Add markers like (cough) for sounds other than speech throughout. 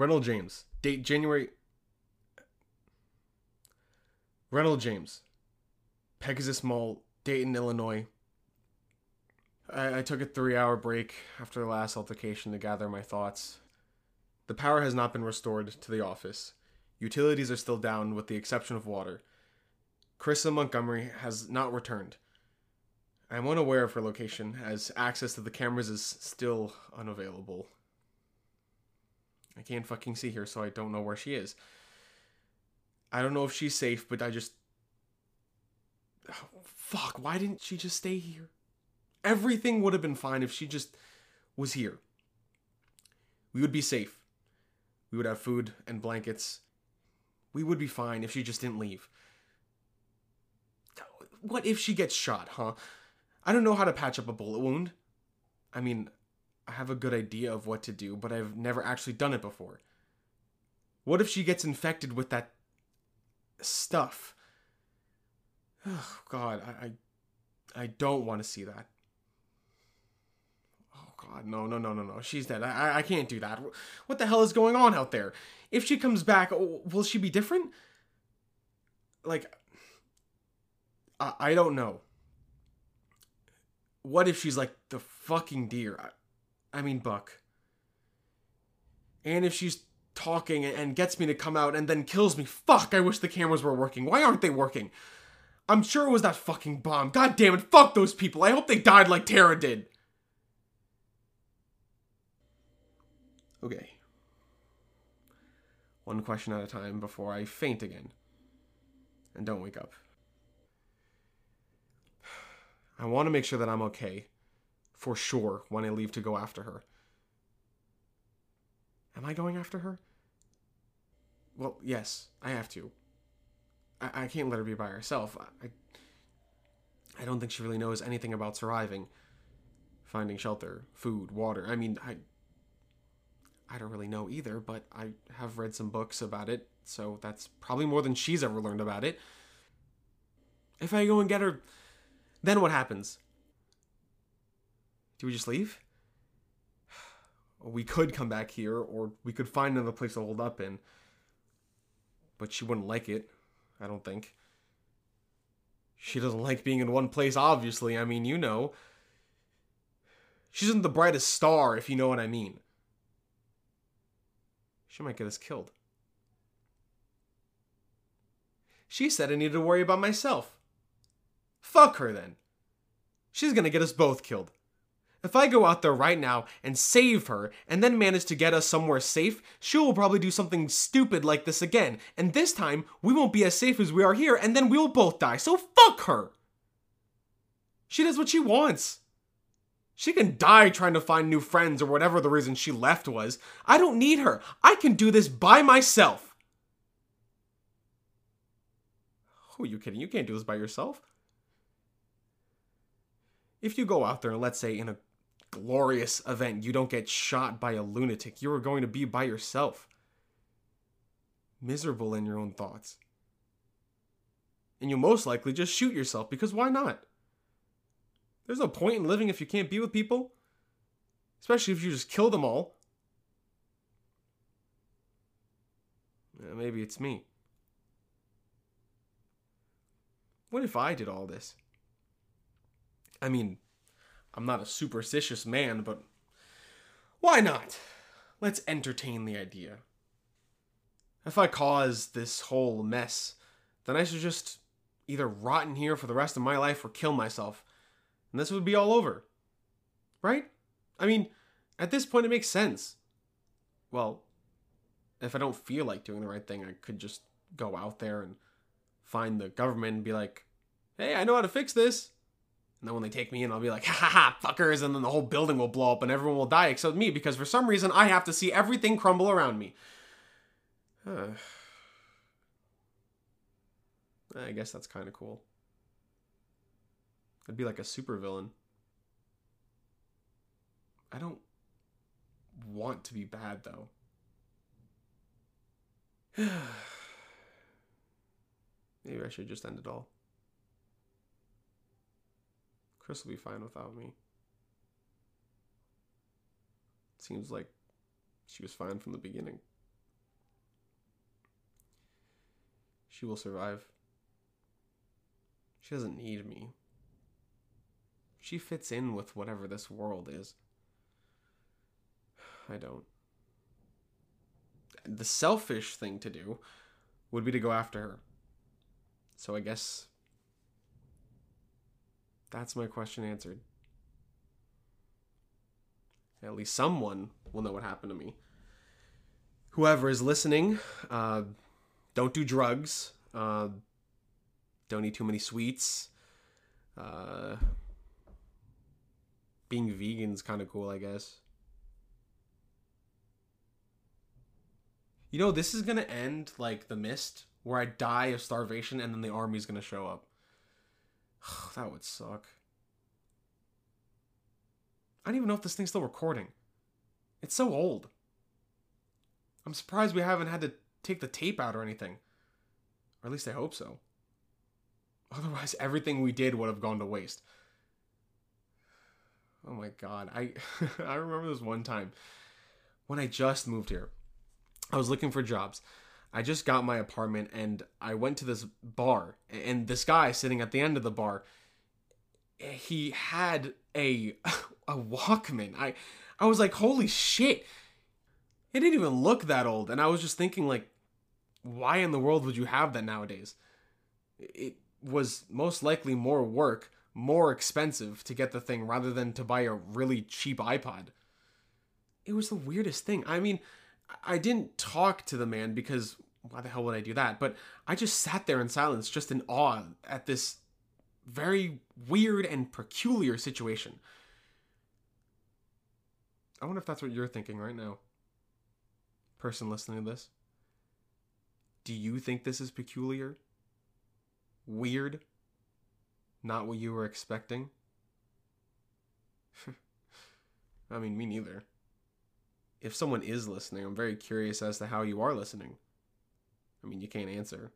Reynold James, date January. Reynold James, Pegasus Mall, Dayton, Illinois. I, I took a three hour break after the last altercation to gather my thoughts. The power has not been restored to the office. Utilities are still down, with the exception of water. Carissa Montgomery has not returned. I am unaware of her location, as access to the cameras is still unavailable. I can't fucking see her, so I don't know where she is. I don't know if she's safe, but I just. Oh, fuck, why didn't she just stay here? Everything would have been fine if she just was here. We would be safe. We would have food and blankets. We would be fine if she just didn't leave. What if she gets shot, huh? I don't know how to patch up a bullet wound. I mean, have a good idea of what to do, but I've never actually done it before. What if she gets infected with that stuff? Oh God, I I, I don't want to see that. Oh God, no, no, no, no, no. She's dead. I I can't do that. What the hell is going on out there? If she comes back, will she be different? Like, I I don't know. What if she's like the fucking deer? I mean, Buck. And if she's talking and gets me to come out and then kills me, fuck, I wish the cameras were working. Why aren't they working? I'm sure it was that fucking bomb. God damn it, fuck those people. I hope they died like Tara did. Okay. One question at a time before I faint again. And don't wake up. (sighs) I want to make sure that I'm okay for sure when I leave to go after her. Am I going after her? Well, yes, I have to. I, I can't let her be by herself. I, I don't think she really knows anything about surviving, finding shelter, food, water. I mean, I I don't really know either, but I have read some books about it, so that's probably more than she's ever learned about it. If I go and get her, then what happens? Do we just leave? We could come back here, or we could find another place to hold up in. But she wouldn't like it, I don't think. She doesn't like being in one place, obviously. I mean, you know. She isn't the brightest star, if you know what I mean. She might get us killed. She said I needed to worry about myself. Fuck her then. She's gonna get us both killed. If I go out there right now and save her and then manage to get us somewhere safe, she will probably do something stupid like this again. And this time, we won't be as safe as we are here and then we'll both die. So fuck her! She does what she wants. She can die trying to find new friends or whatever the reason she left was. I don't need her. I can do this by myself. Who are you kidding? You can't do this by yourself. If you go out there let's say in a glorious event. You don't get shot by a lunatic. You are going to be by yourself, miserable in your own thoughts. And you'll most likely just shoot yourself because why not? There's no point in living if you can't be with people, especially if you just kill them all. Maybe it's me. What if I did all this? I mean, I'm not a superstitious man, but why not? let's entertain the idea. If I cause this whole mess, then I should just either rot in here for the rest of my life or kill myself. And this would be all over. Right? I mean, at this point, it makes sense. Well, if I don't feel like doing the right thing, I could just go out there and find the government and be like, hey, I know how to fix this. And then when they take me in, I'll be like, (laughs) ha ha ha, fuckers. And then the whole building will blow up and everyone will die except me because for some reason I have to see everything crumble around me. (sighs) I guess that's kind of cool. I'd be like a supervillain. I don't want to be bad though. (sighs) Maybe I should just end it all. Chris will be fine without me. Seems like she was fine from the beginning. She will survive. She doesn't need me. She fits in with whatever this world is. I don't. The selfish thing to do would be to go after her. So I guess that's my question answered. At least someone will know what happened to me. Whoever is listening, uh, don't do drugs. Uh, don't eat too many sweets. Uh, being vegan's kind of cool, I guess. You know, this is gonna end like The Mist, where I die of starvation and then the army's gonna show up. That would suck. I don't even know if this thing's still recording. It's so old. I'm surprised we haven't had to take the tape out or anything. Or at least I hope so. Otherwise, (laughs) everything we did would have gone to waste. Oh my god. I (laughs) I remember this one time when I just moved here. I was looking for jobs. I just got my apartment and I went to this bar and this guy sitting at the end of the bar eh, he had a (laughs) a Walkman. I I was like, "Holy shit." It didn't even look that old and I was just thinking like why in the world would you have that nowadays? It was most likely more work, more expensive to get the thing rather than to buy a really cheap iPod. It was the weirdest thing. I mean, I didn't talk to the man because why the hell would I do that? But I just sat there in silence, just in awe at this very weird and peculiar situation. I wonder if that's what you're thinking right now. Person listening to this. Do you think this is peculiar? Weird? Not what you were expecting? (laughs) I mean, me neither. If someone is listening, I'm very curious as to how you are listening. I mean, you can't answer.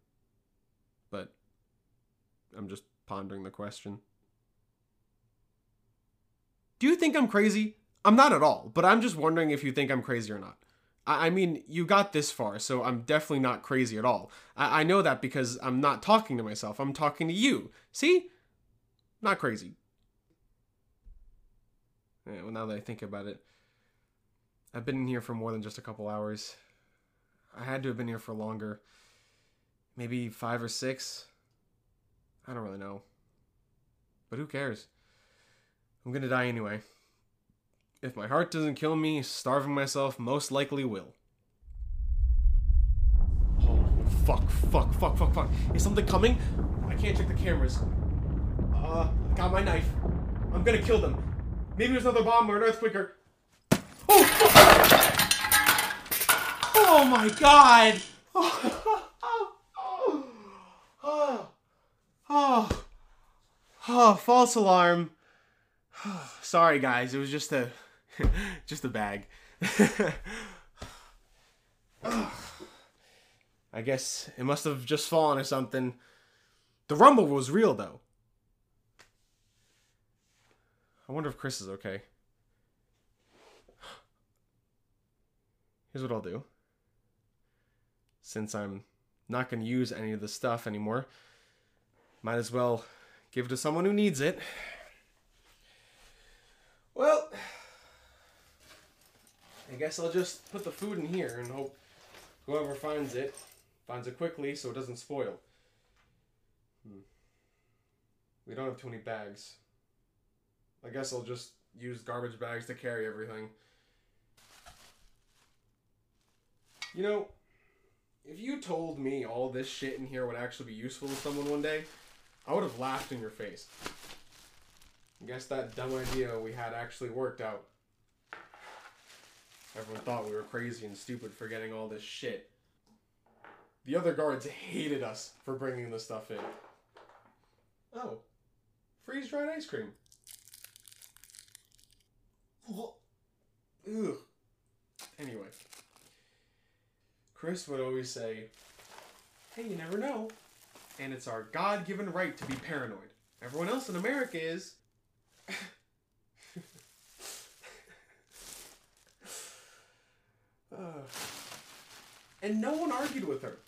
But I'm just pondering the question. Do you think I'm crazy? I'm not at all, but I'm just wondering if you think I'm crazy or not. I, mean, you got this far, so I'm definitely not crazy at all. I, I know that because I'm not talking to myself, I'm talking to you. See? Not crazy. Yeah, well, now that I think about it, I've been in here for more than just a couple hours. I had to have been here for longer. Maybe five or six. I don't really know. But who cares? I'm gonna die anyway. If my heart doesn't kill me, starving myself most likely will. Oh, fuck, fuck, fuck, fuck, fuck. Is something coming? I can't check the cameras. Uh, I got my knife. I'm gonna kill them. Maybe there's another bomb or an earthquake. Oh! Oh my god! Oh, oh, oh, oh, false alarm. Sorry, guys. It was just a (laughs) just a bag. I guess it must have just fallen or something. The rumble was real though. I wonder if Chris is okay. Here's what I'll do. Since I'm not going to use any of the stuff anymore, might as well give it to someone who needs it. Well, I guess I'll just put the food in here and hope whoever finds it finds it quickly so it doesn't spoil. Hmm. We don't have too many bags. I guess I'll just use garbage bags to carry everything. You know, if you told me all this shit in here would actually be useful to someone one day, I would have laughed in your face. I guess that dumb idea we had actually worked out. Everyone thought we were crazy and stupid for getting all this shit. The other guards hated us for bringing the stuff in. Oh, freeze dried ice cream. Ugh. Anyway, Chris would always say, Hey, you never know. And it's our God given right to be paranoid. Everyone else in America is. (laughs) Ugh. and no one argued with her.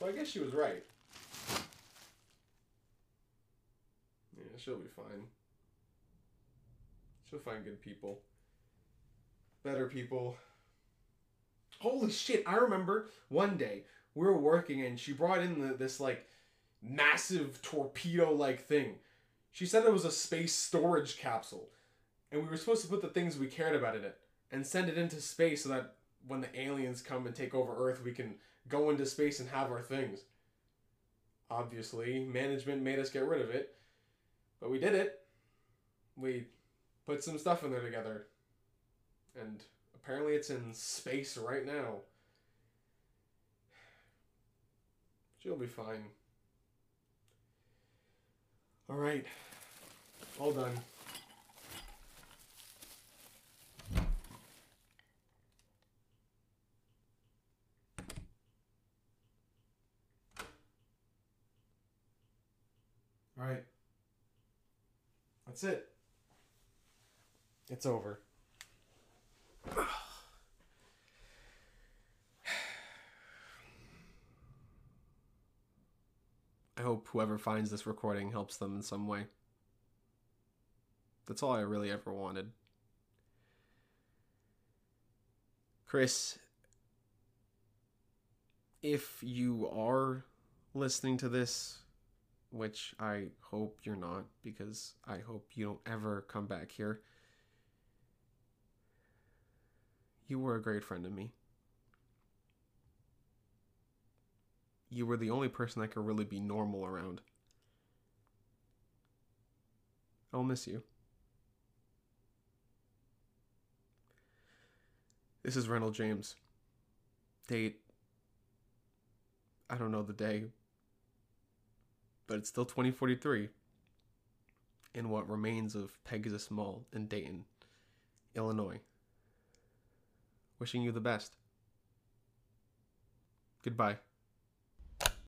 So I guess she was right. Yeah, she'll be fine. She'll find good people. Better people. Holy shit, I remember one day we were working and she brought in the, this like massive torpedo like thing. She said it was a space storage capsule. And we were supposed to put the things we cared about in it and send it into space so that when the aliens come and take over Earth, we can go into space and have our things. Obviously, management made us get rid of it, but we did it. We put some stuff in there together. And apparently it's in space right now. She'll be fine. Alright. All done. Alright. That's it. It's over. I hope whoever finds this recording helps them in some way. That's all I really ever wanted. Chris, if you are listening to this, which I hope you're not, because I hope you don't ever come back here, you were a great friend to me. You were the only person that could really be normal around. I'll miss you. This is Reynold James. Date. I don't know the day, but it's still 2043 in what remains of Pegasus Mall in Dayton, Illinois. Wishing you the best. Goodbye.